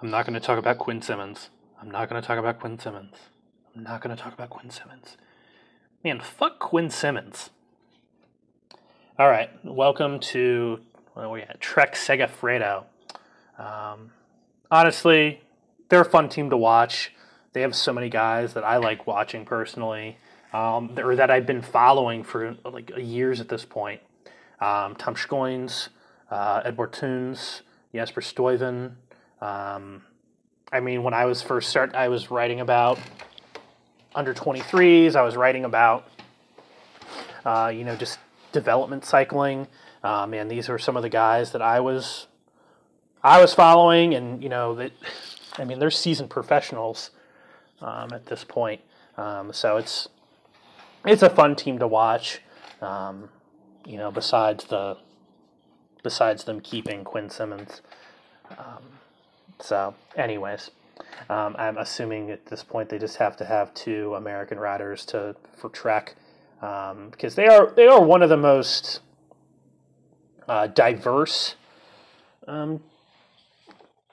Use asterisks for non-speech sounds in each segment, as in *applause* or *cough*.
I'm not going to talk about Quinn Simmons. I'm not going to talk about Quinn Simmons. I'm not going to talk about Quinn Simmons. Man, fuck Quinn Simmons. All right, welcome to are we at? Trek Segafredo. Um, honestly, they're a fun team to watch. They have so many guys that I like watching personally, um, or that I've been following for like years at this point. Um, Toms Skujiņš, uh, Edward Theuns, Jasper Stuyven. Um, I mean, when I was first start, I was writing about under 23s. I was writing about, uh, you know, just development cycling. Um, and these were some of the guys that I was, I was following, and you know that, I mean, they're seasoned professionals um, at this point. Um, so it's, it's a fun team to watch. Um, you know, besides the, besides them keeping Quinn Simmons. So, anyways, um, I'm assuming at this point they just have to have two American riders to for Trek um, because they are they are one of the most uh, diverse um,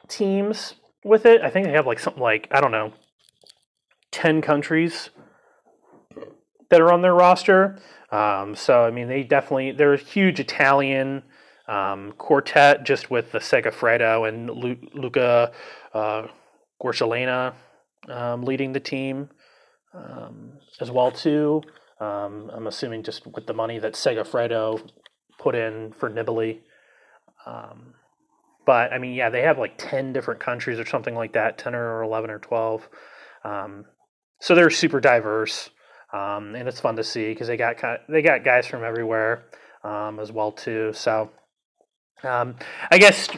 teams with it. I think they have like something like I don't know, ten countries that are on their roster. Um, so I mean, they definitely they're a huge Italian um, quartet just with the Segafredo and Lu- Luca uh, um, leading the team um, as well too. Um, I'm assuming just with the money that Segafredo put in for Nibali. Um, but I mean, yeah, they have like ten different countries or something like that, ten or eleven or twelve. Um, so they're super diverse, and it's fun to see because they got they got guys from everywhere as well too. So um, I guess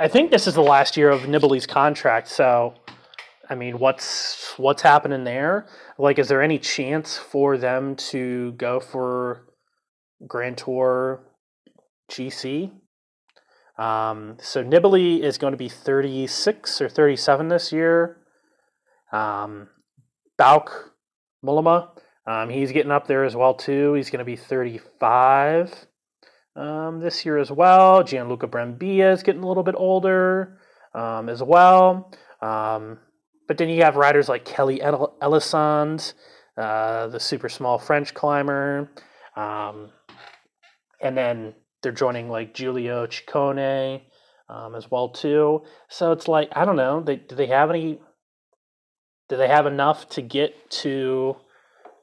I think this is the last year of Nibali's contract. So, I mean, what's what's happening there? Like, is there any chance for them to go for Grand Tour GC? Um, so Nibali is going to be 36 or 37 this year. Um, Bauke Mollema, um, he's getting up there as well too. He's going to be 35 um, this year as well. Gianluca Brambilla is getting a little bit older um, as well. Um, but then you have riders like Kenny Elissonde, uh, the super small French climber. Um, and then they're joining like Giulio Ciccone um, as well too. So it's like I don't know. They, do they have any? Do they have enough to get to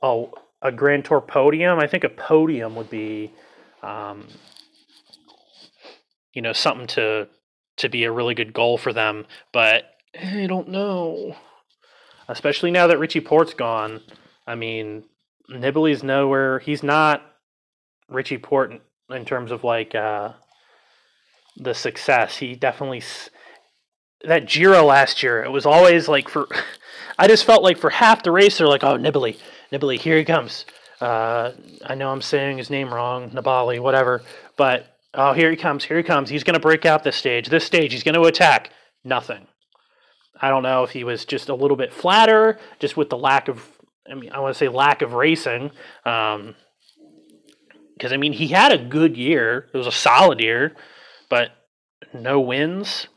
oh a Grand Tour podium? I think a podium would be um, you know, something to to be a really good goal for them. But I don't know, especially now that Richie Porte's gone. I mean, Nibali's nowhere. He's not Richie Porte in, in terms of like uh, the success. He definitely that Giro last year. It was always like for. *laughs* I just felt like for half the race, they're like, "Oh, Nibali, Nibali, here he comes." Uh, I know I'm saying his name wrong, Nabali, whatever, but oh, here he comes, here he comes. He's going to break out this stage. This stage, he's going to attack. Nothing. I don't know if he was just a little bit flatter, just with the lack of, I mean, I want to say lack of racing. Um, because I mean, he had a good year. It was a solid year, but no wins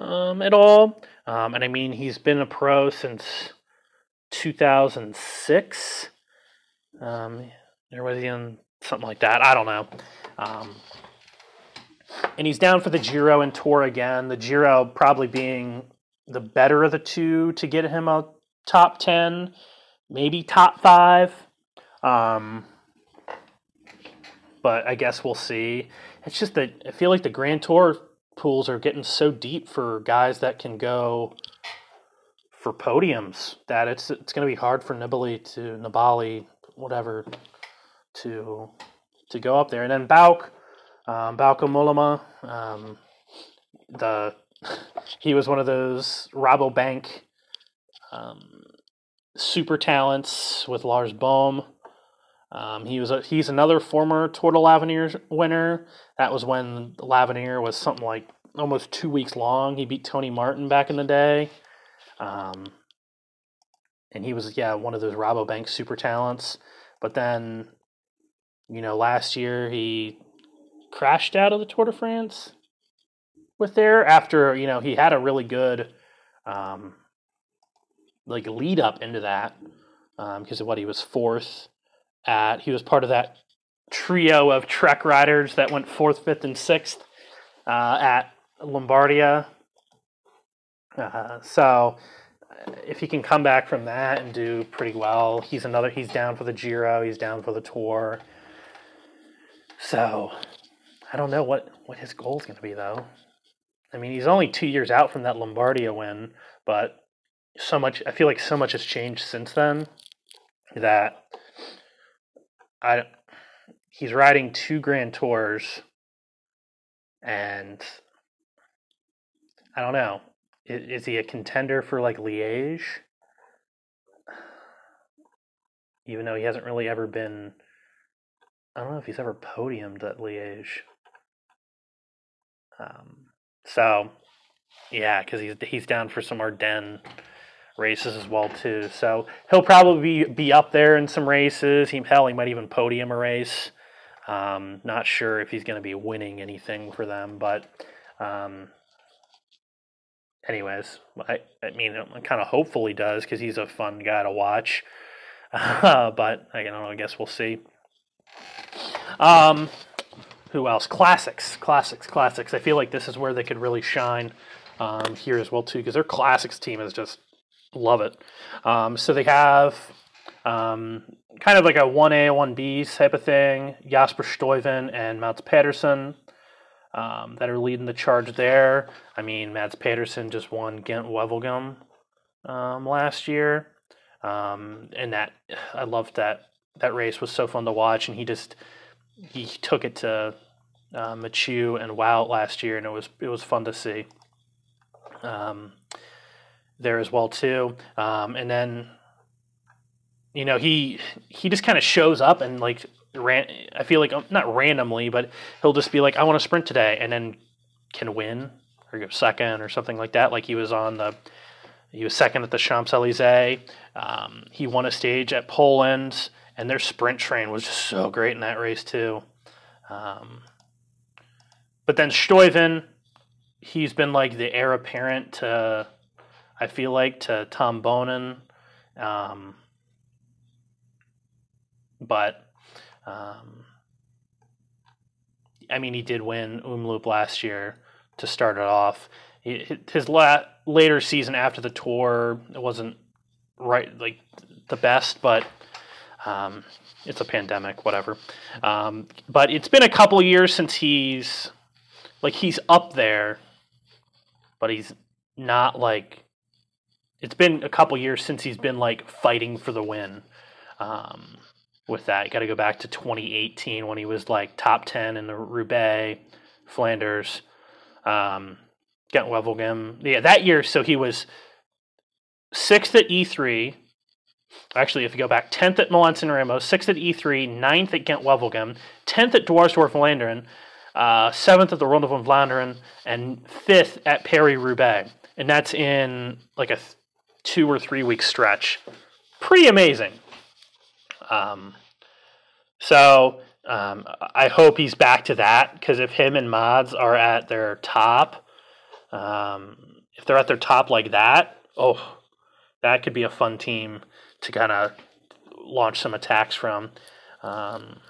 um, at all. Um, and I mean, he's been a pro since 2006. Um, in something like that? I don't know. Um, and he's down for the Giro and Tour again. The Giro probably being the better of the two to get him a top 10, maybe top five. Um, but I guess we'll see. It's just that I feel like the Grand Tour pools are getting so deep for guys that can go for podiums that it's it's going to be hard for Nibali to Nibali whatever to to go up there. And then Bauke, um, Mollema, um, the *laughs* he was one of those Rabobank um, super talents with Lars Boom. Um, he was a, he's another former Tour de l'Avenir winner. That was when l'Avenir was something like almost two weeks long. He beat Tony Martin back in the day. Um, and he was yeah one of those Rabobank super talents. But then, you know, last year he crashed out of the Tour de France. with there after you know he had a really good um, like lead up into that because um, of what he was fourth at. He was part of that trio of Trek riders that went fourth, fifth, and sixth uh, at Lombardia. Uh, so if he can come back from that and do pretty well, he's another. He's down for the Giro. He's down for the Tour. So I don't know what what his goal is going to be though. I mean, he's only two years out from that Lombardia win, but so much. I feel like so much has changed since then that I he's riding two Grand Tours, and I don't know. Is, he a contender for like Liège? Even though he hasn't really ever been, I don't know if he's ever podiumed at Liège. Um, so, yeah, because he's he's down for some Ardennes races as well too. So he'll probably be, be up there in some races. He hell, he might even podium a race. Um, not sure if he's going to be winning anything for them, but um, anyways, I, I mean, I kind of hopefully does because he's a fun guy to watch. Uh, *laughs* but I don't know. I guess we'll see. Um, who else? Classics, classics, classics. I feel like this is where they could really shine um, here as well too, because their classics team is just love it. Um, so they have um, kind of like a one A, one B type of thing. Jasper Stuyven and Mads Pedersen um, that are leading the charge there. I mean, Mads Pedersen just won Ghent Wevelgem um, last year, um, and that I loved that that race was so fun to watch, and he just he took it to uh, Mathieu and Wout last year, and it was it was fun to see um, there as well too. Um, and then you know he he just kind of shows up and like ran. I feel like um, not randomly, but he'll just be like, "I want to sprint today," and then can win or go second or something like that. Like he was on the he was second at the Champs Elysees. Um, he won a stage at Poland, and their sprint train was just so great in that race too. Um, but then Stuyven, he's been like the heir apparent to, I feel like, to Tom Boonen. Um, but um, I mean, he did win Omloop last year to start it off. His la- later season after the tour it wasn't right like the best, but um, it's a pandemic, whatever. Um, but it's been a couple years since he's like he's up there, but he's not like. It's been a couple years since he's been like fighting for the win. Um, with that. Got to go back to 2018 when he was like top 10 in the Roubaix, Flanders, um, Ghent Wevelgem. Yeah, that year, so he was sixth at E3. Actually, if you go back, 10th at Milan San Remo, 6th at E3, 9th at Ghent Wevelgem, 10th at Dwars door Vlaanderen, uh, 7th at the Ronde van Vlaanderen, and 5th at Paris Roubaix. And that's in like a th- two or three week stretch. Pretty amazing. Um, so um, I hope he's back to that because if him and Mads are at their top, um, if they're at their top like that, oh, that could be a fun team to kind of launch some attacks from um,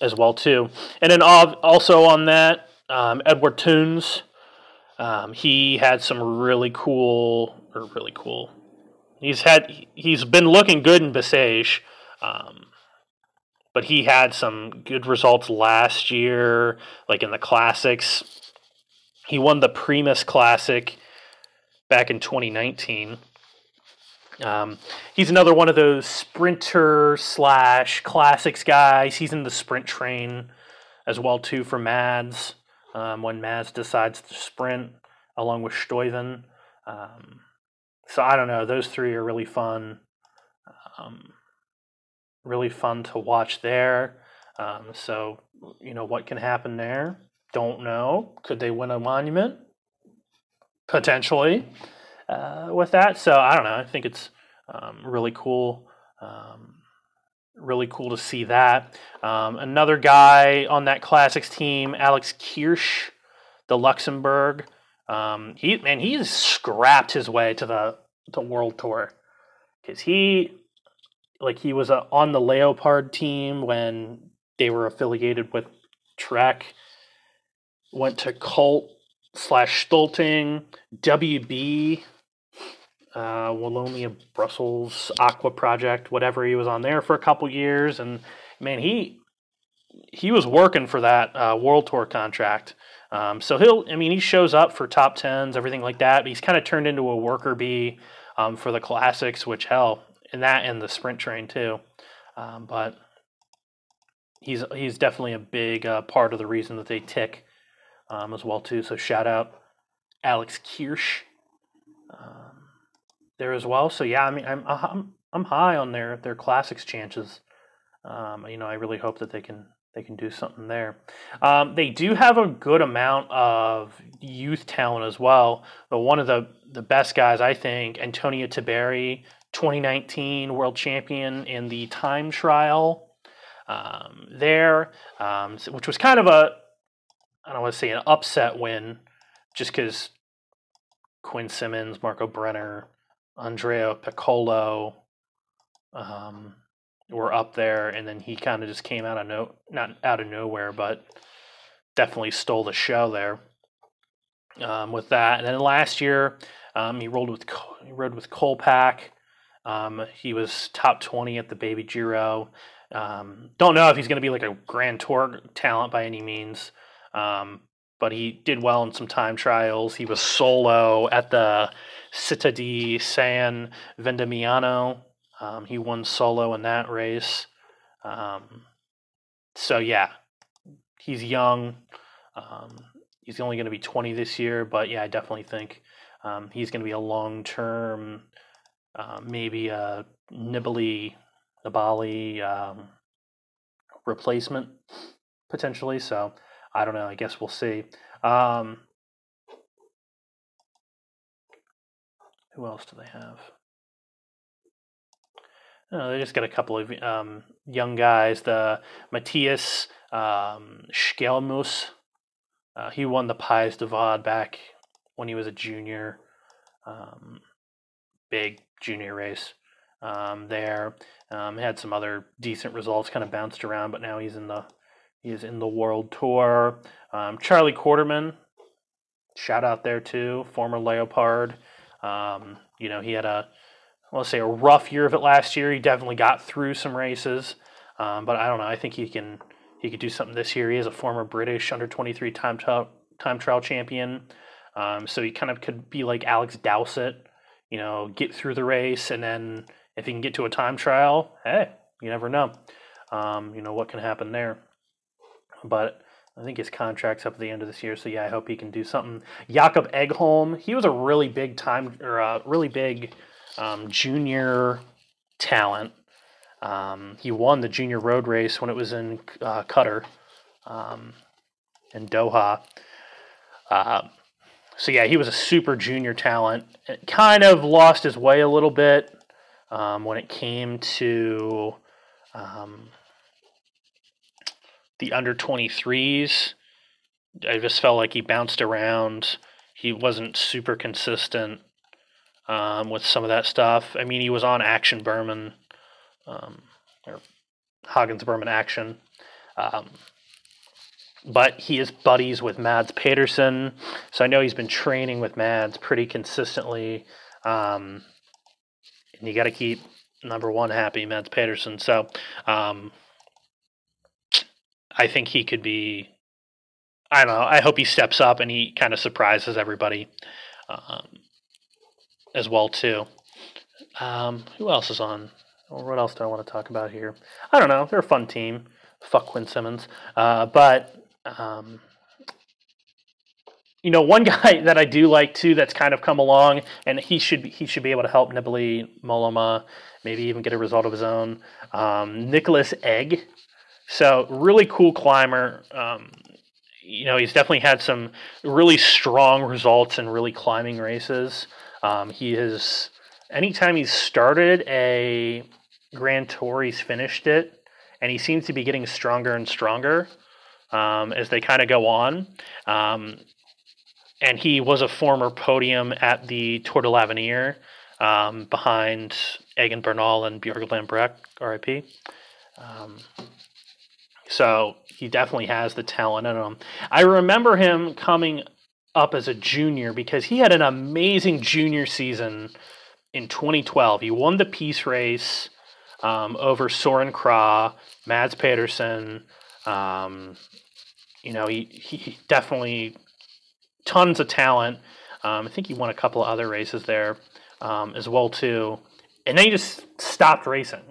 as well too. And then also on that, um, Edward Theuns, um, he had some really cool or really cool He's had he's been looking good in Bessèges, um, but he had some good results last year, like in the classics. He won the Primus Classic back in 2019. Um, he's another one of those sprinter slash classics guys. He's in the sprint train as well too for Mads. Um, when Mads decides to sprint along with Stuyven. Um, so I don't know. Those three are really fun. Um, really fun to watch there. Um, so you know what can happen there. Don't know. Could they win a monument? Potentially uh, with that. So I don't know. I think it's um, really cool. Um, really cool to see that. Um, another guy on that classics team, Alex Kirsch, the Luxembourg. Um, he man, he's scrapped his way to the the world tour because he like he was uh, on the Leopard team when they were affiliated with Trek. Went to Cult slash Stölting, WB, uh, Wallonia Brussels Aqua Protect, whatever he was on there for a couple years, and man, he he was working for that uh, World Tour contract. Um, so he'll, I mean, he shows up for top tens, everything like that. But he's kind of turned into a worker bee um, for the classics, which hell, and that and the sprint train too. Um, but he's he's definitely a big uh, part of the reason that they tick um, as well too. So shout out Alex Kirsch um, there as well. So yeah, I mean, I'm I'm I'm high on their their classics chances. Um, you know, I really hope that they can they can do something there. Um, they do have a good amount of youth talent as well. But one of the the best guys, I think, Antonio Tiberi, 2019 world champion in the time trial um, there, um, which was kind of a I don't want to say an upset win, just because Quinn Simmons, Marco Brenner, Andrea Piccolo, um, were up there, and then he kind of just came out of no not out of nowhere, but definitely stole the show there um, with that. And then last year, um, he rolled with he rode with Colpack. Um, he was top twenty at the Baby Giro. Um, don't know if he's going to be like a Grand Tour talent by any means, um, but he did well in some time trials. He was solo at the Città di San Vendemiano um, he won solo in that race. Um, so yeah, he's young. Um, he's only going to be 20 this year, but yeah, I definitely think um, he's going to be a long term, uh, maybe a Nibali, Nibali um, replacement potentially. So I don't know. I guess we'll see. Um, who else do they have? Know, they just got a couple of um, young guys. The Matthias um, Schelmus, uh, he won the Pays de Vaud back when he was a junior. Um, big junior race um, there. Um, had some other decent results, kind of bounced around, but now he's in the he's in the world tour. Um, Charlie Quarterman, shout out there too, former Leopard. Um, you know, he had a let's say a rough year of it last year. He definitely got through some races, um, but I don't know. I think he can he could do something this year. He is a former British under twenty three time trial time trial champion, um, so he kind of could be like Alex Dowsett. You know, get through the race, and then if he can get to a time trial, hey, you never know. Um, you know what can happen there, but. I think his contract's up at the end of this year, so yeah, I hope he can do something. Jakob Egholm, he was a really big time or a really big um, junior talent. Um, he won the junior road race when it was in uh, Qatar, um, in Doha. Uh, so yeah, he was a super junior talent. It kind of lost his way a little bit um, when it came to um, the under 23s. I just felt like he bounced around. He wasn't super consistent um, with some of that stuff. I mean, he was on Axeon Berman, um, or Hagens Berman Axeon. Um, but he is buddies with Mads Pedersen, so I know he's been training with Mads pretty consistently. Um, and you got to keep number one happy, Mads Pedersen. So um, I think he could be. I don't know. I hope he steps up and he kind of surprises everybody. Um, as well too. Um, who else is on? What else do I want to talk about here? I don't know. They're a fun team. Fuck Quinn Simmons. Uh, but um, you know, one *laughs* guy that I do like too that's kind of come along, and he should be, he should be able to help Nibali, Mollema, maybe even get a result of his own. Um, Niklas Eg. So really cool climber. Um, you know, he's definitely had some really strong results in really climbing races. Um, he has, anytime he's started a Grand Tour, he's finished it, and he seems to be getting stronger and stronger um, as they kind of go on. Um, and he was a former podium at the Tour de l'Avenir um, behind Egan Bernal and Bjorg Lambrecht, RIP. Um, so he definitely has the talent in him. I remember him coming up as a junior because he had an amazing junior season in 2012. He won the Peace Race um, over Soren Kragh, Mads Pedersen. Um, you know, he, he definitely tons of talent. Um, I think he won a couple of other races there um, as well too, and then he just stopped racing,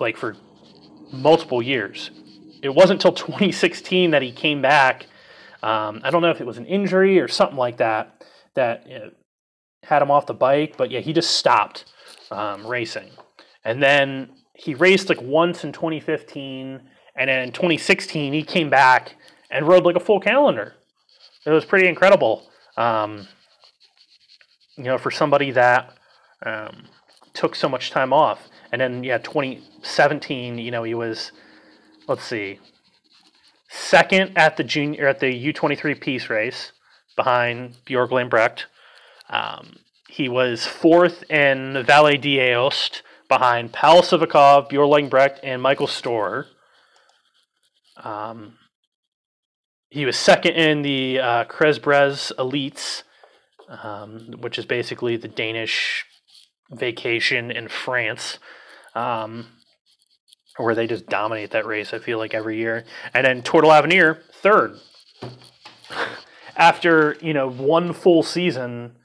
like for multiple years. It wasn't until 2016 that he came back. Um, I don't know if it was an injury or something like that that you know, had him off the bike, but yeah, he just stopped um, racing, and then he raced like once in 2015, and then in 2016 he came back and rode like a full calendar. It was pretty incredible. Um, you know, for somebody that um, took so much time off. And then, yeah, 2017, you know, he was, let's see, second at the junior at the U23 Peace race behind Bjorg Lambrecht. Um, he was fourth in the Valle d'Aoste behind Pavel Sivakov, Bjorg Lambrecht, and Michael Storer. Um, he was second in the uh, Kreiz Breizh Elites um, which is basically the Danish vacation in France, um, where they just dominate that race. I feel like every year, and then Tour de l'Avenir third. After you know one full season,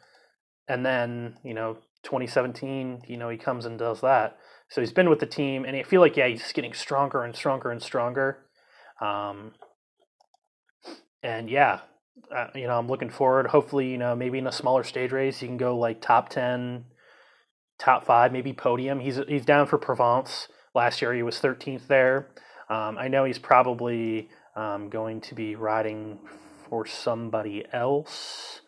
and then you know 2017, you know he comes and does that. So he's been with the team, and I feel like yeah, he's getting stronger and stronger and stronger. Um, and yeah, uh, you know, I'm looking forward. Hopefully, you know, maybe in a smaller stage race, you can go like top ten, top five, maybe podium. He's he's down for Provence. Last year, he was 13th there. Um, I know he's probably um, going to be riding for somebody else.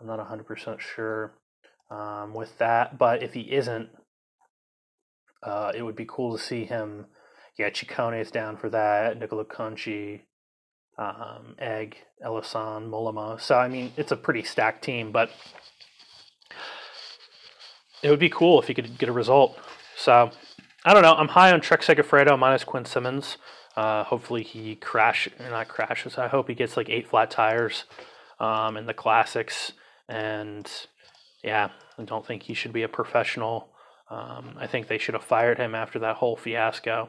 I'm not 100% sure um, with that, but if he isn't, uh, it would be cool to see him. Yeah, Ciccone is down for that. Nicola Conci, um, Eg, Eliasson, Mollema. So I mean, it's a pretty stacked team, but it would be cool if he could get a result. So I don't know. I'm high on Trek Segafredo minus Quinn Simmons. Uh, hopefully he crash not crashes. I hope he gets like eight flat tires um, in the classics. And yeah, I don't think he should be a professional. Um, I think they should have fired him after that whole fiasco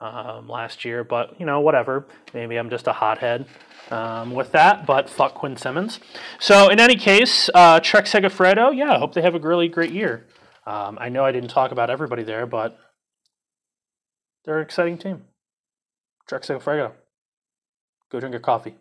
um, last year, but you know, whatever. Maybe I'm just a hothead um, with that, but fuck Quinn Simmons. So, in any case, uh, Trek Segafredo, yeah, I hope they have a really great year. Um, I know I didn't talk about everybody there, but they're an exciting team. Trek Segafredo. Go drink a coffee.